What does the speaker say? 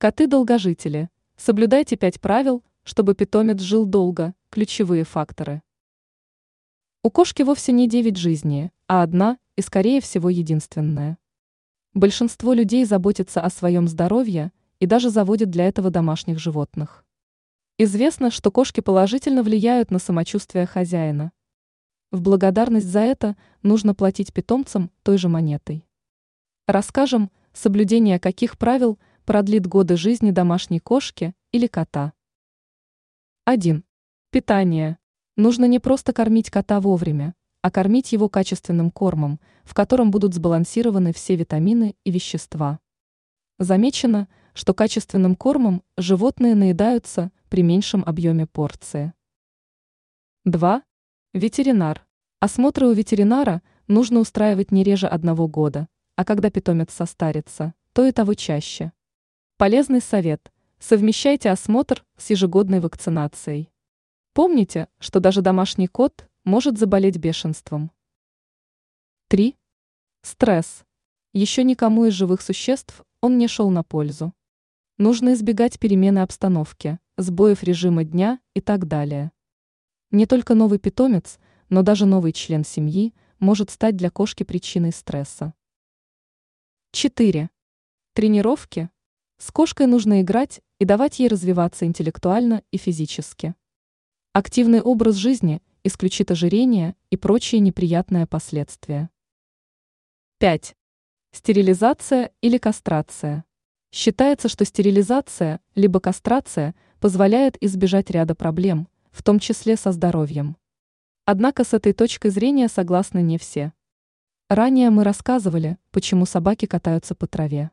Коты-долгожители. Соблюдайте пять правил, чтобы питомец жил долго. Ключевые факторы. У кошки вовсе не девять жизней, а одна и, скорее всего, единственная. Большинство людей заботится о своем здоровье и даже заводит для этого домашних животных. Известно, что кошки положительно влияют на самочувствие хозяина. В благодарность за это нужно платить питомцам той же монетой. Расскажем, соблюдение каких правил – продлит годы жизни домашней кошки или кота. 1. Питание. Нужно не просто кормить кота вовремя, а кормить его качественным кормом, в котором будут сбалансированы все витамины и вещества. Замечено, что качественным кормом животные наедаются при меньшем объеме порции. 2. Ветеринар. Осмотры у ветеринара нужно устраивать не реже одного года, а когда питомец состарится, то и того чаще. Полезный совет. Совмещайте осмотр с ежегодной вакцинацией. Помните, что даже домашний кот может заболеть бешенством. 3. Стресс. Еще никому из живых существ он не шел на пользу. Нужно избегать перемены обстановки, сбоев режима дня и так далее. Не только новый питомец, но даже новый член семьи может стать для кошки причиной стресса. 4. Тренировки с кошкой нужно играть и давать ей развиваться интеллектуально и физически. Активный образ жизни исключит ожирение и прочие неприятные последствия. 5. Стерилизация или кастрация. Считается, что стерилизация либо кастрация позволяет избежать ряда проблем, в том числе со здоровьем. Однако с этой точкой зрения согласны не все. Ранее мы рассказывали, почему собаки катаются по траве.